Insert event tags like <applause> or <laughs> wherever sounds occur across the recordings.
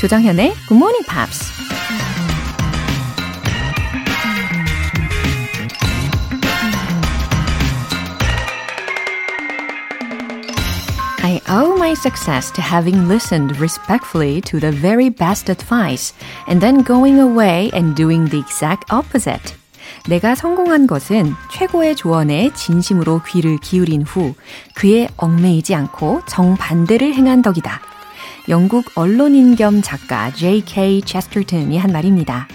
조정현의 Good Morning Pops. I owe my success to having listened respectfully to the very best advice and then going away and doing the exact opposite. 내가 성공한 것은 최고의 조언에 진심으로 귀를 기울인 후 그에 얽매이지 않고 정반대를 행한 덕이다. 영국 언론인 겸 작가 J.K. 체스터턴이 한 말입니다.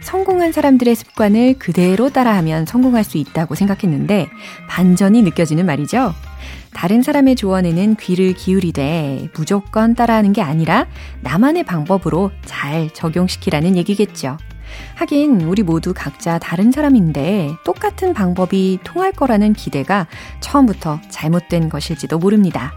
성공한 사람들의 습관을 그대로 따라하면 성공할 수 있다고 생각했는데 반전이 느껴지는 말이죠. 다른 사람의 조언에는 귀를 기울이되 무조건 따라하는 게 아니라 나만의 방법으로 잘 적용시키라는 얘기겠죠. 하긴 우리 모두 각자 다른 사람인데 똑같은 방법이 통할 거라는 기대가 처음부터 잘못된 것일지도 모릅니다.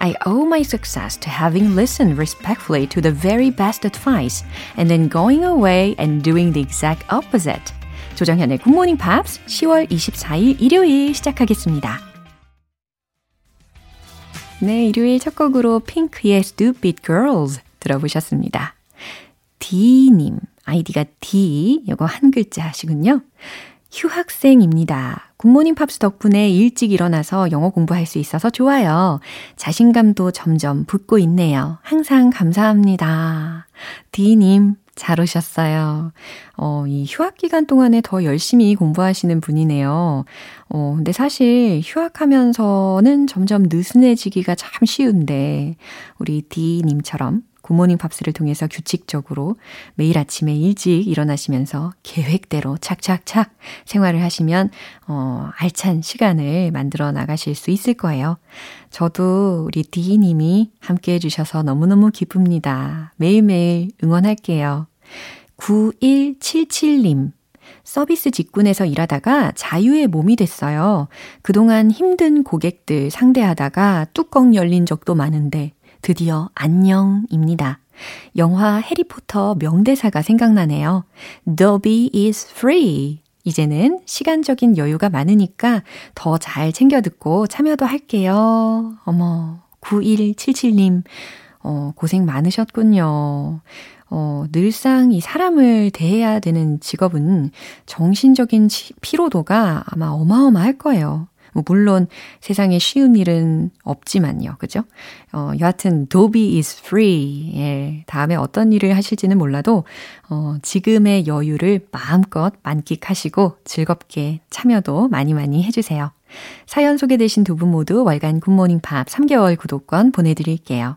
I owe my success to having listened respectfully to the very best advice and then going away and doing the exact opposite. 조정현의 Good Morning Pops 10월 24일 일요일 시작하겠습니다. 네, 일요일 첫 곡으로 핑크의 Stupid Girls 들어보셨습니다. D님, 아이디가 D, 이거 한 글자 하시군요. 휴학생입니다. 굿모닝 팝스 덕분에 일찍 일어나서 영어 공부할 수 있어서 좋아요. 자신감도 점점 붙고 있네요. 항상 감사합니다. D님, 잘 오셨어요. 어, 이 휴학 기간 동안에 더 열심히 공부하시는 분이네요. 어, 근데 사실 휴학하면서는 점점 느슨해지기가 참 쉬운데, 우리 D님처럼 굿모닝 팝스를 통해서 규칙적으로 매일 아침에 일찍 일어나시면서 계획대로 착착착 생활을 하시면, 어, 알찬 시간을 만들어 나가실 수 있을 거예요. 저도 우리 디님이 함께 해주셔서 너무너무 기쁩니다. 매일매일 응원할게요. 9177님. 서비스 직군에서 일하다가 자유의 몸이 됐어요. 그동안 힘든 고객들 상대하다가 뚜껑 열린 적도 많은데 드디어 안녕입니다. 영화 해리포터 명대사가 생각나네요. Dobby is free. 이제는 시간적인 여유가 많으니까 더 잘 챙겨 듣고 참여도 할게요. 어머, 9177님, 어, 고생 많으셨군요. 어, 늘상 이 사람을 대해야 되는 직업은 정신적인 피로도가 아마 어마어마할 거예요. 뭐 물론 세상에 쉬운 일은 없지만요. 그죠? 어, 여하튼 Dobby is free. 예, 다음에 어떤 일을 하실지는 몰라도 어, 지금의 여유를 마음껏 만끽하시고 즐겁게 참여도 많이 많이 해 주세요. 사연 소개되신 두 분 모두 월간 굿모닝 팝 3개월 구독권 보내 드릴게요.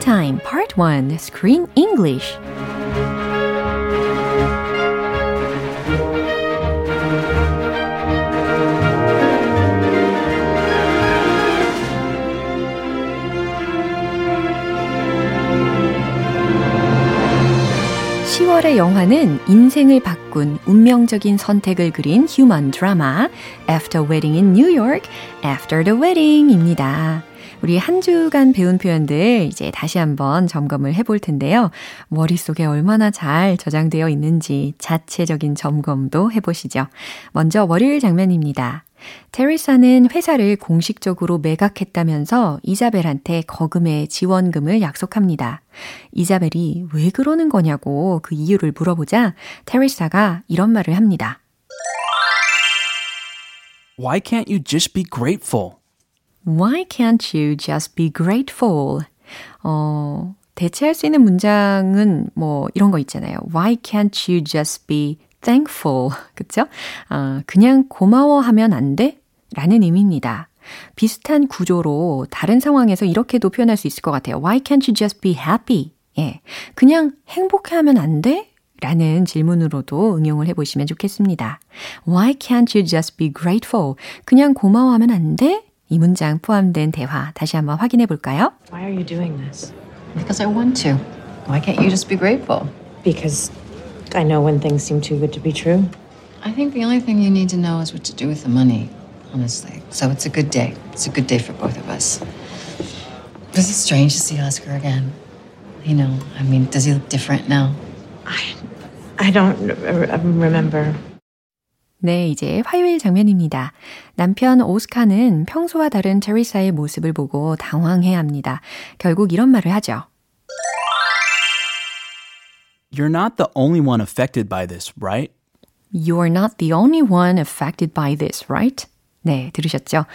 Review Time Part 1 Screen English 10월의 영화는 인생을 바꾼 운명적인 선택을 그린 휴먼 드라마 After Wedding in New York, After the Wedding입니다. 우리 한 주간 배운 표현들 이제 다시 한번 점검을 해볼 텐데요. 머릿속에 얼마나 잘 저장되어 있는지 자체적인 점검도 해보시죠. 먼저 월요일 장면입니다. 테리사는 회사를 공식적으로 매각했다면서 이자벨한테 거금의 지원금을 약속합니다. 이자벨이 왜 그러는 거냐고 그 이유를 물어보자 테리사가 이런 말을 합니다. Why can't you just be grateful? Why can't you just be grateful? 어, 대체할 수 있는 문장은 뭐 이런 거 있잖아요. Why can't you just be thankful? <laughs> 그쵸? 어, 그냥 고마워하면 안 돼? 라는 의미입니다. 비슷한 구조로 다른 상황에서 이렇게도 표현할 수 있을 것 같아요. Why can't you just be happy? 예. 그냥 행복해 하면 안 돼? 라는 질문으로도 응용을 해 보시면 좋겠습니다. Why can't you just be grateful? 그냥 고마워하면 안 돼? 이 문장 포함된 대화 다시 한번 확인해 볼까요? Why are you doing this? Because I want to. Why can't you just be grateful? Because I know when things seem too good to be true. I think the only thing you need to know is what to do with the money, honestly. So it's a good day. It's a good day for both of us. Was it strange to see Oscar again? You know, I mean, does he look different now? I, I don't r- remember. 네, 이제 화요일 장면입니다. 남편 오스카는 평소와 다른 테리사의 모습을 보고 당황해 합니다. 결국 이런 말을 하죠. You're not the only one affected by this, right? You're not the only one affected by this, right? 네, 들으셨죠?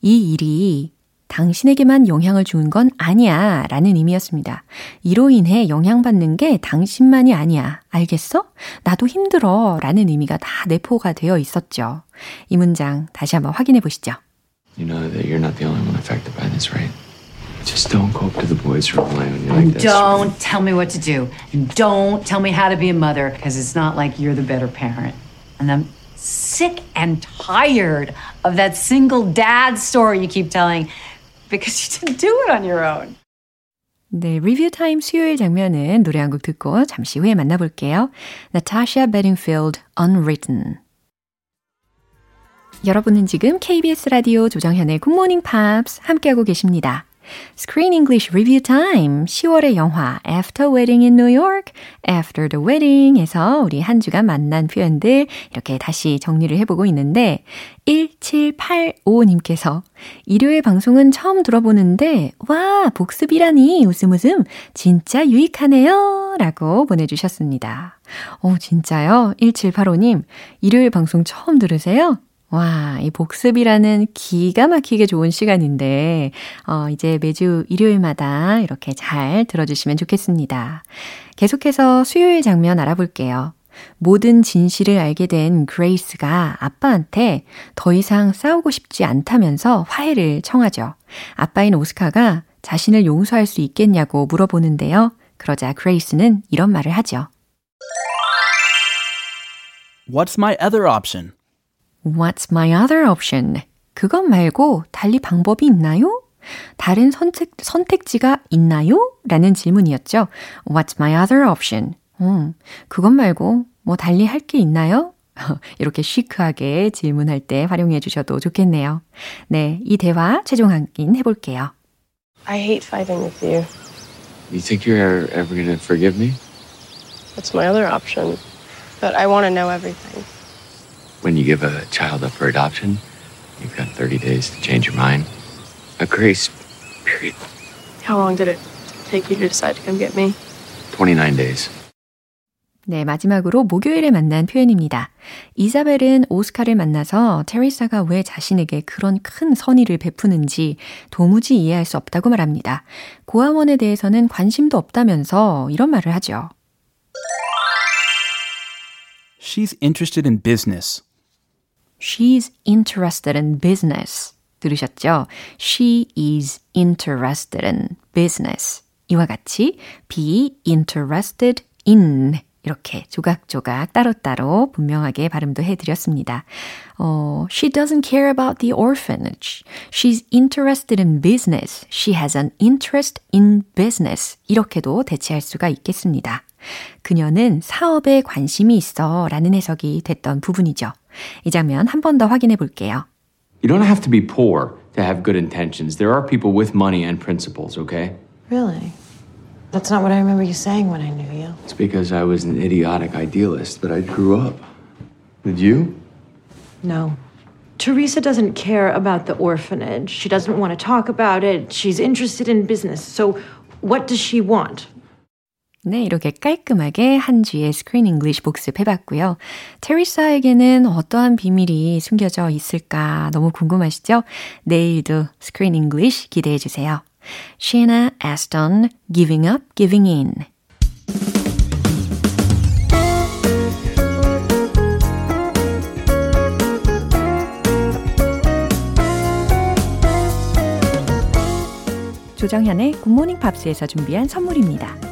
이 일이 당신에게만 영향을 준건 아니야 라는 의미였습니다. 이로 인해 영향받는 게 당신만이 아니야. 알겠어? 나도 힘들어 라는 의미가 다 내포가 되어 있었죠. 이 문장 다시 한번 확인해 보시죠. You know that you're not the only one affected by this, right? Just don't go up to the boys' room when you like this. Don't tell me what to do. And don't tell me how to be a mother, because it's not like you're the better parent. And I'm sick and tired of that single dad story you keep telling because you didn't do it on your own. 네, 리뷰 타임 수요일 장면은 노래 한 곡 듣고 잠시 후에 만나볼게요. Natasha Bedingfield, Unwritten. 여러분은 지금 KBS 라디오 조정현의 굿모닝 팝스 함께하고 계십니다. Screen English Review Time 10월의 영화 After Wedding in New York, After the Wedding에서 우리 한 주간 만난 표현들 이렇게 다시 정리를 해보고 있는데 1785님께서 일요일 방송은 처음 들어보는데 와 복습이라니 웃음 웃음 진짜 유익하네요 라고 보내주셨습니다. 오 진짜요? 1785님 일요일 방송 처음 들으세요? 와, 이 복습이라는 기가 막히게 좋은 시간인데, 어, 이제 매주 일요일마다 이렇게 잘 들어주시면 좋겠습니다. 계속해서 수요일 장면 알아볼게요. 모든 진실을 알게 된 그레이스가 아빠한테 더 이상 싸우고 싶지 않다면서 화해를 청하죠. 아빠인 오스카가 자신을 용서할 수 있겠냐고 물어보는데요. 그러자 그레이스는 이런 말을 하죠. What's my other option? What's my other option? 그것 말고 달리 방법이 있나요? 다른 선택, 선택지가 있나요? 라는 질문이었죠. What's my other option? 음, 그것 말고 뭐 달리 할 게 있나요? 이렇게 시크하게 질문할 때 활용해 주셔도 좋겠네요. 네, 이 대화 최종 확인 해볼게요. I hate fighting with you. You think you're ever gonna forgive me? That's my other option. But I want to know everything. When you give a child up for adoption, you've got 30 days to change your mind. A grace period. How long did it take you to decide to come get me? 29 days. 네, 마지막으로 목요일에 만난 표현입니다. 이사벨은 오스카를 만나서 테리사가 왜 자신에게 그런 큰 선의를 베푸는지 도무지 이해할 수 없다고 말합니다. 고아원에 대해서는 관심도 없다면서 이런 말을 하죠. She's interested in business. She's interested in business. 들으셨죠? She is interested in business. 이와 같이 be interested in 이렇게 조각조각 따로따로 분명하게 발음도 해드렸습니다. 어, she doesn't care about the orphanage. She's interested in business. She has an interest in business. 이렇게도 대체할 수가 있겠습니다. 그녀는 사업에 관심이 있어 라는 해석이 됐던 부분이죠. 이 장면 한 번 더 확인해 볼게요. You don't have to be poor to have good intentions. There are people with money and principles, okay? Really? That's not what I remember you saying when I knew you. It's because I was an idiotic idealist, but I grew up. Did you? No. Teresa doesn't care about the orphanage. She doesn't want to talk about it. She's interested in business. So, what does she want? 네, 이렇게 깔끔하게 한 주의 screen English 복습해봤고요. 테리사에게는 어떠한 비밀이 숨겨져 있을까 너무 궁금하시죠? 내일도 screen English 기대해주세요. Sheena Easton, Giving Up, Giving In. 조정현의 굿모닝 팝스에서 준비한 선물입니다.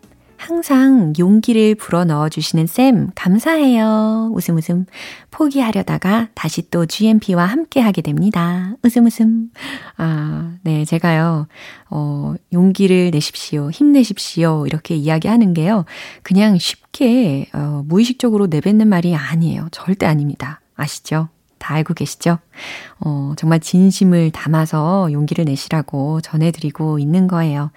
항상 용기를 불어 넣어주시는 쌤, 감사해요. 웃음 웃음. 포기하려다가 다시 또 GMP와 함께 하게 됩니다. 웃음 웃음. 아, 네, 제가요, 어, 용기를 내십시오. 힘내십시오. 이렇게 이야기하는 게요. 그냥 쉽게, 어, 무의식적으로 내뱉는 말이 아니에요. 절대 아닙니다. 아시죠? 다 알고 계시죠? 어, 정말 진심을 담아서 용기를 내시라고 전해드리고 있는 거예요.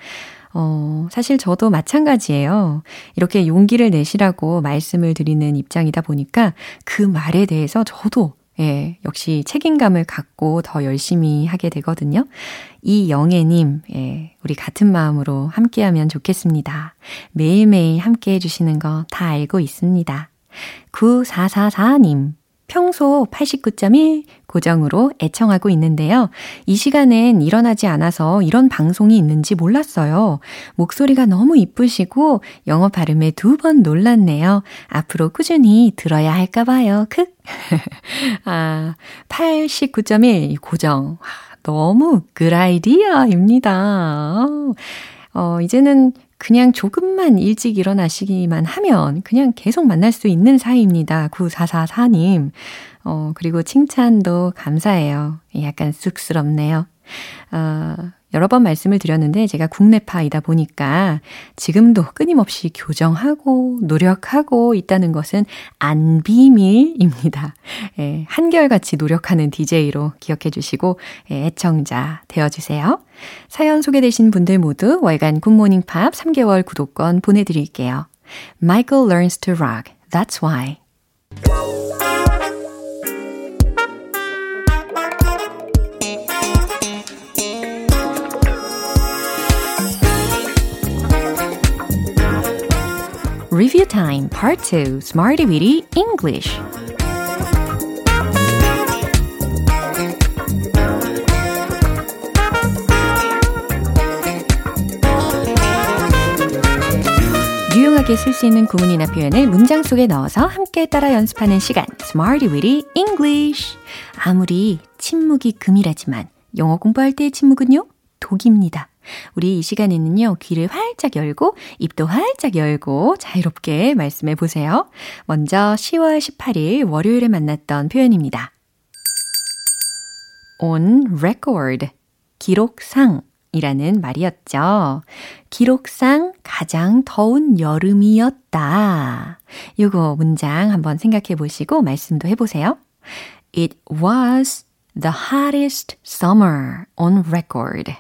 어, 사실 저도 마찬가지예요. 이렇게 용기를 내시라고 말씀을 드리는 입장이다 보니까 그 말에 대해서 저도 예, 역시 책임감을 갖고 더 열심히 하게 되거든요. 이영애님, 예, 우리 같은 마음으로 함께하면 좋겠습니다. 매일매일 함께 해 주시는 거 다 알고 있습니다. 9444님, 평소 89.1 고정으로 애청하고 있는데요. 이 시간엔 일어나지 않아서 이런 방송이 있는지 몰랐어요. 목소리가 너무 이쁘시고 영어 발음에 두 번 놀랐네요. 앞으로 꾸준히 들어야 할까봐요. 크. <laughs> 아, 89.1 고정. 너무 그 아이디어입니다. 어, 이제는 그냥 조금만 일찍 일어나시기만 하면 그냥 계속 만날 수 있는 사이입니다. 9444님. 어, 그리고 칭찬도 감사해요. 약간 쑥스럽네요. 어, 여러 번 말씀을 드렸는데 제가 국내파이다 보니까 지금도 끊임없이 교정하고 노력하고 있다는 것은 안 비밀입니다. 예, 한결같이 노력하는 DJ로 기억해 주시고 예, 애청자 되어 주세요. 사연 소개되신 분들 모두 월간 굿모닝 팝 3개월 구독권 보내 드릴게요. Michael learns to rock. That's why. Time Part 2 Smarty Weedy English 유용하게 쓸 수 있는 구문이나 표현을 문장 속에 넣어서 함께 따라 연습하는 시간 Smarty Weedy English 아무리 침묵이 금이라지만 영어 공부할 때의 침묵은요 독입니다. 우리 이 시간에는요, 귀를 활짝 열고, 입도 활짝 열고, 자유롭게 말씀해 보세요. 먼저 10월 18일 월요일에 만났던 표현입니다. on record. 기록상. 이라는 말이었죠. 기록상 가장 더운 여름이었다. 요거 문장 한번 생각해 보시고 말씀도 해 보세요. It was the hottest summer on record.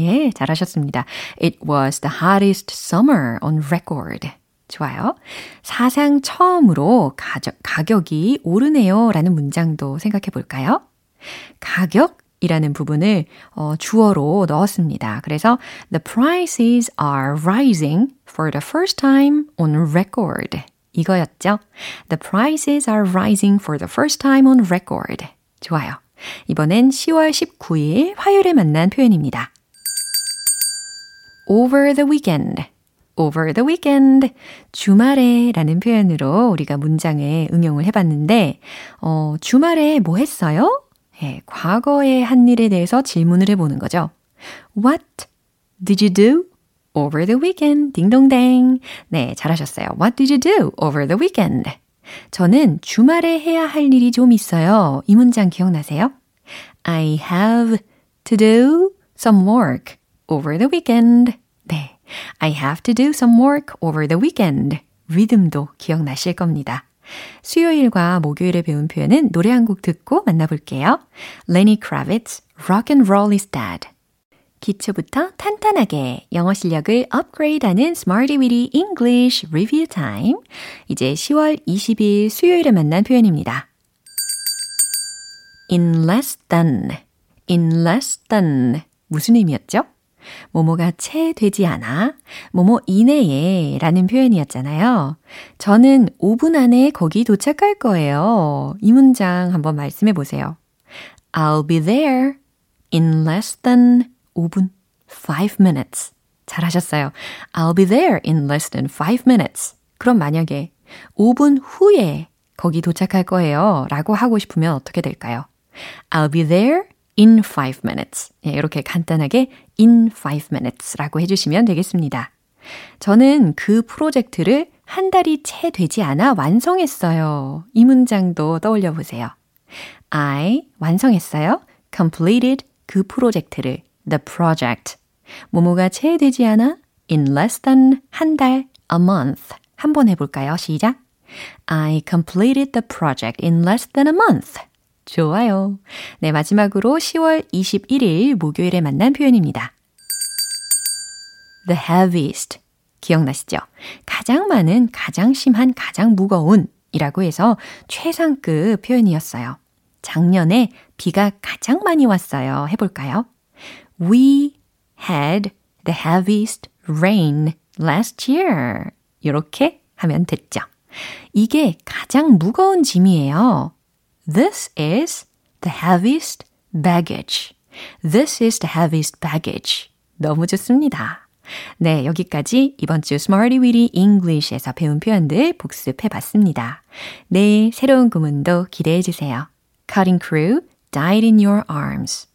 예, 잘하셨습니다. It was the hottest summer on record. 좋아요. 사상 처음으로 가격, 가격이 오르네요 라는 문장도 생각해 볼까요? 가격이라는 부분을 어, 주어로 넣었습니다. 그래서 The prices are rising for the first time on record. 이거였죠. The prices are rising for the first time on record. 좋아요. 이번엔 10월 19일 화요일에 만난 표현입니다. Over the weekend. over the weekend. 주말에 라는 표현으로 우리가 문장에 응용을 해봤는데, 어, 주말에 뭐 했어요? 예, 과거의 한 일에 대해서 질문을 해보는 거죠. What did you do over the weekend? 딩동댕. 네, 잘하셨어요. What did you do over the weekend? 저는 주말에 해야 할 일이 좀 있어요. 이 문장 기억나세요? I have to do some work over the weekend. 네. I have to do some work over the weekend. 리듬도 기억나실 겁니다. 수요일과 목요일에 배운 표현은 노래 한 곡 듣고 만나볼게요. Lenny Kravitz, Rock and Roll is Dead. 기초부터 탄탄하게 영어 실력을 업그레이드하는 Smarty Weedy English Review Time. 이제 10월 20일 수요일에 만난 표현입니다. in less than, in less than 무슨 의미였죠? 뭐뭐가 채 되지 않아, 뭐뭐 이내에 라는 표현이었잖아요. 저는 5분 안에 거기 도착할 거예요. 이 문장 한번 말씀해 보세요. I'll be there in less than 5분, 5 minutes. 잘하셨어요. I'll be there in less than 5 minutes. 그럼 만약에 5분 후에 거기 도착할 거예요. 라고 하고 싶으면 어떻게 될까요? I'll be there in 5 minutes. 예, 이렇게 간단하게 in 5 minutes 라고 해주시면 되겠습니다. 저는 그 프로젝트를 한 달이 채 되지 않아 완성했어요. 이 문장도 떠올려 보세요. I 완성했어요. completed 그 프로젝트를 the project. 모모가 채 되지 않아 in less than 한 달, a month. 한번 해볼까요? 시작. I completed the project in less than a month. 좋아요. 네, 마지막으로 10월 21일 목요일에 만난 표현입니다. The heaviest. 기억나시죠? 가장 많은, 가장 심한, 가장 무거운 이라고 해서 최상급 표현이었어요. 작년에 비가 가장 많이 왔어요. 해볼까요? We had the heaviest rain last year. 이렇게 하면 됐죠. 이게 가장 무거운 짐이에요. This is the heaviest baggage. This is the heaviest baggage. 너무 좋습니다. 네, 여기까지 이번 주 Smarty Weedy English에서 배운 표현들 복습해 봤습니다. 내일 새로운 구문도 기대해 주세요. Cutting Crew, Died in Your Arms.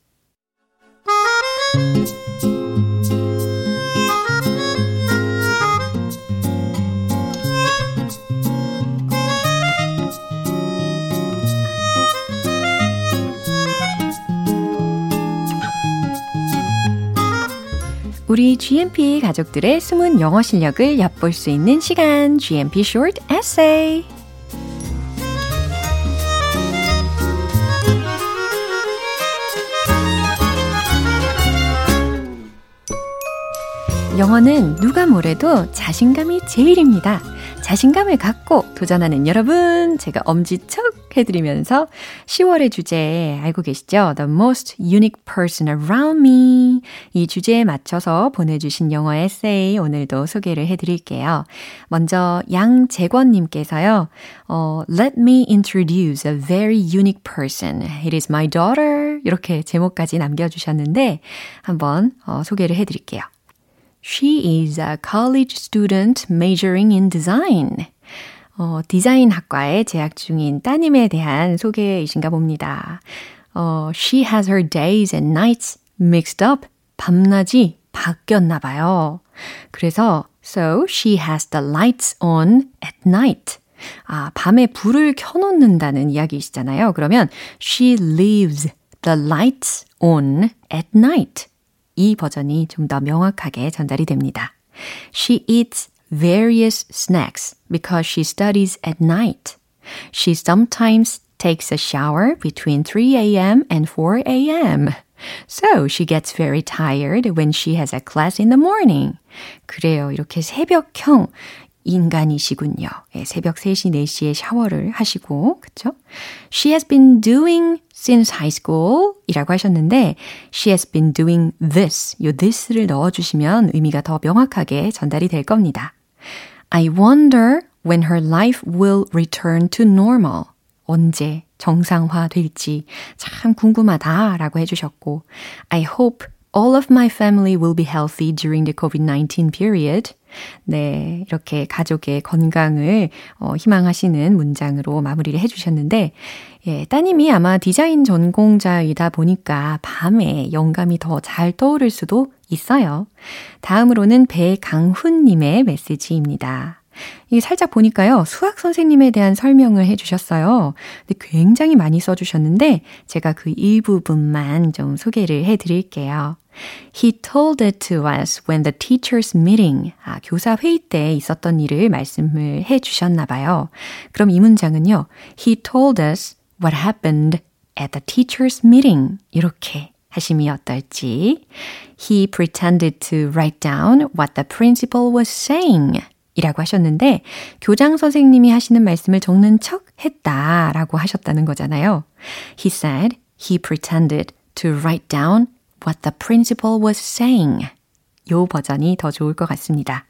우리 GMP 가족들의 숨은 영어 실력을 엿볼 수 있는 시간, GMP Short Essay. 영어는 누가 뭐래도 자신감이 제일입니다. 자신감을 갖고 도전하는 여러분, 제가 엄지척 해드리면서 10월의 주제 알고 계시죠? The most unique person around me. 이 주제에 맞춰서 보내주신 영어 에세이 오늘도 소개를 해드릴게요. 먼저 양재권님께서요, 어, Let me introduce a very unique person. It is my daughter. 이렇게 제목까지 남겨주셨는데 한번 어, 소개를 해드릴게요. She is a college student majoring in design. 어, 디자인 학과에 재학 중인 따님에 대한 소개이신가 봅니다. 어, she has her days and nights mixed up. 밤낮이 바뀌었나 봐요. 그래서 so she has the lights on at night. 아, 밤에 불을 켜놓는다는 이야기이시잖아요. 그러면 she leaves the lights on at night. 이 버전이 좀 더 명확하게 전달이 됩니다. She eats various snacks because she studies at night. She sometimes takes a shower between 3 a.m. and 4 a.m. So she gets very tired when she has a class in the morning. 그래요. 이렇게 새벽형 인간이시군요. 예, 새벽 3시, 4시에 샤워를 하시고, 그쵸? She has been doing since high school 이라고 하셨는데, she has been doing this. 요 this를 넣어주시면 의미가 더 명확하게 전달이 될 겁니다. I wonder when her life will return to normal. 언제 정상화 될지 참 궁금하다 라고 해주셨고, I hope all of my family will be healthy during the COVID-19 period. 네, 이렇게 가족의 건강을 어, 희망하시는 문장으로 마무리를 해주셨는데, 예, 따님이 아마 디자인 전공자이다 보니까 밤에 영감이 더 잘 떠오를 수도 있어요. 다음으로는 배강훈님의 메시지입니다. 이게 살짝 보니까요, 수학 선생님에 대한 설명을 해주셨어요. 근데 굉장히 많이 써주셨는데, 제가 그 일부분만 좀 소개를 해드릴게요. He told it to us when the teachers meeting. 아, 교사 회의 때 있었던 일을 말씀을 해 주셨나 봐요. 그럼 이 문장은요. He told us what happened at the teachers meeting. 이렇게 하심이 어떨지. He pretended to write down what the principal was saying. 이라고 하셨는데, 교장 선생님이 하시는 말씀을 적는 척 했다라고 하셨다는 거잖아요. He said he pretended to write down what the principal was saying. 요 버전이 더 좋을 것 같습니다.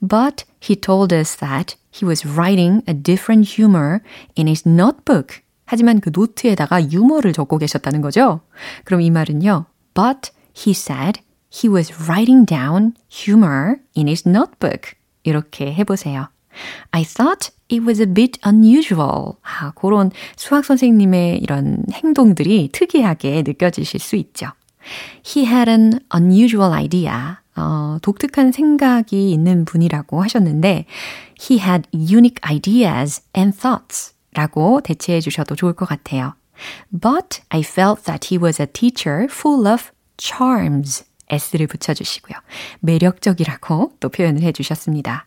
But he told us that he was writing a different humor in his notebook. 하지만 그 노트에다가 유머를 적고 계셨다는 거죠. 그럼 이 말은요. But he said he was writing down humor in his notebook. 이렇게 해보세요. I thought it was a bit unusual. 아, 그런 수학 선생님의 이런 행동들이 특이하게 느껴지실 수 있죠. He had an unusual idea. 어, 독특한 생각이 있는 분이라고 하셨는데, he had unique ideas and thoughts 라고 대체해 주셔도 좋을 것 같아요. But I felt that he was a teacher full of charms. s를 붙여주시고요. 매력적이라고 또 표현을 해 주셨습니다.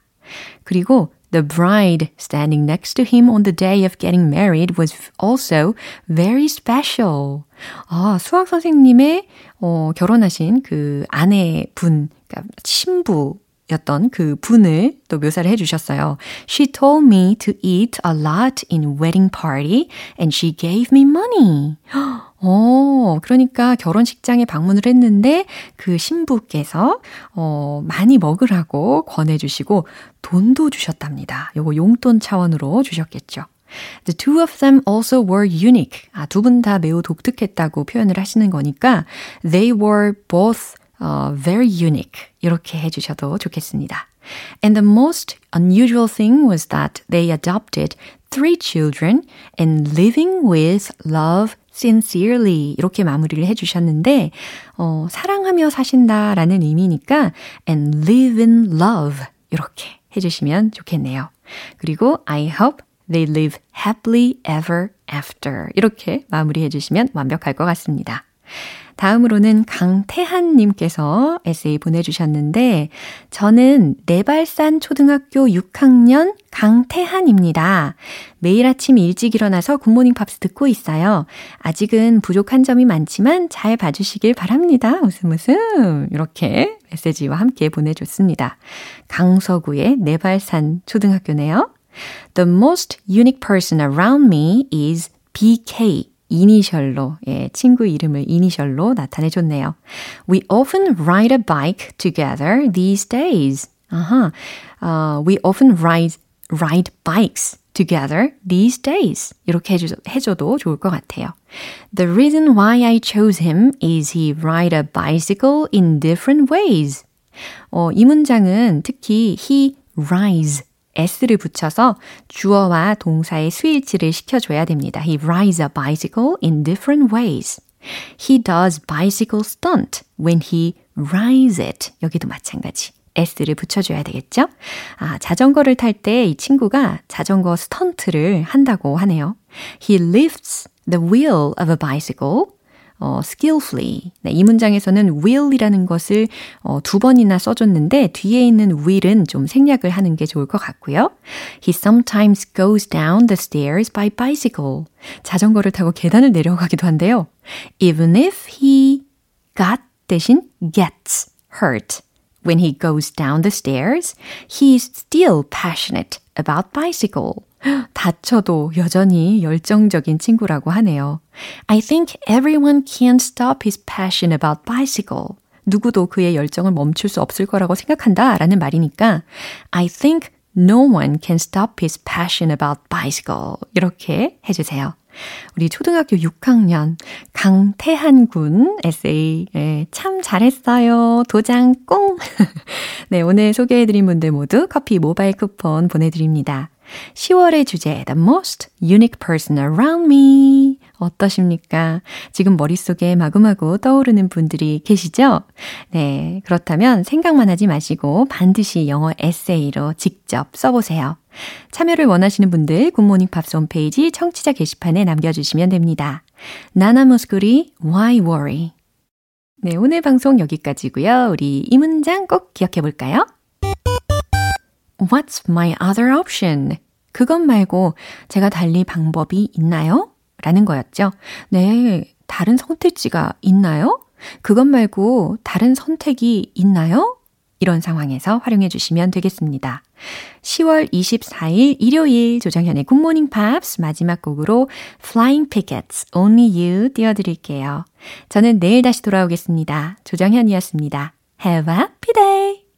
그리고 The bride standing next to him on the day of getting married was also very special. 아, 수학 선생님의 어, 결혼하신 그 아내분, 그러니까 신부 였던 그 분을 또 묘사를 해주셨어요. She told me to eat a lot in wedding party and she gave me money. 어, 그러니까 결혼식장에 방문을 했는데 그 신부께서 어, 많이 먹으라고 권해주시고 돈도 주셨답니다. 요거 용돈 차원으로 주셨겠죠. The two of them also were unique. 아, 두 분 다 매우 독특했다고 표현을 하시는 거니까 they were both uh, very unique. 이렇게 해주셔도 좋겠습니다. And the most unusual thing was that they adopted three children and living with love sincerely 이렇게 마무리를 해주셨는데 어, 사랑하며 사신다라는 의미니까 and live in love 이렇게 해주시면 좋겠네요. 그리고 I hope they live happily ever after 이렇게 마무리해 주시면 완벽할 것 같습니다. 다음으로는 강태한님께서 에세이 보내주셨는데, 저는 내발산 초등학교 6학년 강태한입니다. 매일 아침 일찍 일어나서 굿모닝 팝스 듣고 있어요. 아직은 부족한 점이 많지만 잘 봐주시길 바랍니다. 웃음 웃음. 이렇게 메시지와 함께 보내줬습니다. 강서구의 내발산 초등학교네요. The most unique person around me is BK. 이니셜로, 예, 친구 이름을 이니셜로 나타내줬네요. We often ride a bike together these days. 아하, uh, we often ride, ride bikes together these days. 이렇게 해줘, 해줘도 좋을 것 같아요. The reason why I chose him is he ride a bicycle in different ways. 어, 이 문장은 특히 he rides s를 붙여서 주어와 동사의 수일치를 시켜줘야 됩니다. He rides a bicycle in different ways. He does bicycle stunt when he rides it. 여기도 마찬가지. s를 붙여줘야 되겠죠? 아, 자전거를 탈 때 이 친구가 자전거 스턴트를 한다고 하네요. He lifts the wheel of a bicycle 어, skillfully. 네, 이 문장에서는 will이라는 것을 어, 두 번이나 써줬는데 뒤에 있는 will은 좀 생략을 하는 게 좋을 것 같고요. He sometimes goes down the stairs by bicycle. 자전거를 타고 계단을 내려가기도 한데요. Even if he got 대신 gets hurt. When he goes down the stairs, he is still passionate about bicycle. 다쳐도 여전히 열정적인 친구라고 하네요. I think everyone can stop his passion about bicycle. 누구도 그의 열정을 멈출 수 없을 거라고 생각한다 라는 말이니까 I think no one can stop his passion about bicycle. 이렇게 해주세요. 우리 초등학교 6학년 강태한 군 에세이 예, 참 잘했어요. 도장 꽁. <laughs> 네, 오늘 소개해드린 분들 모두 커피 모바일 쿠폰 보내드립니다. 10월의 주제 The most unique person around me 어떠십니까? 지금 머릿속에 마구마구 떠오르는 분들이 계시죠? 네, 그렇다면 생각만 하지 마시고 반드시 영어 에세이로 직접 써보세요. 참여를 원하시는 분들 굿모닝 팝스 홈페이지 청취자 게시판에 남겨주시면 됩니다. 나나 무스쿠리 Why Worry 네, 오늘 방송 여기까지고요. 우리 이 문장 꼭 기억해 볼까요? What's my other option? 그것 말고 제가 달리 방법이 있나요? 라는 거였죠. 네, 다른 선택지가 있나요? 그것 말고 다른 선택이 있나요? 이런 상황에서 활용해 주시면 되겠습니다. 10월 24일 일요일 조정현의 굿모닝 팝스 마지막 곡으로 Flying Pickets Only You 띄워드릴게요. 저는 내일 다시 돌아오겠습니다. 조정현이었습니다. Have a happy day!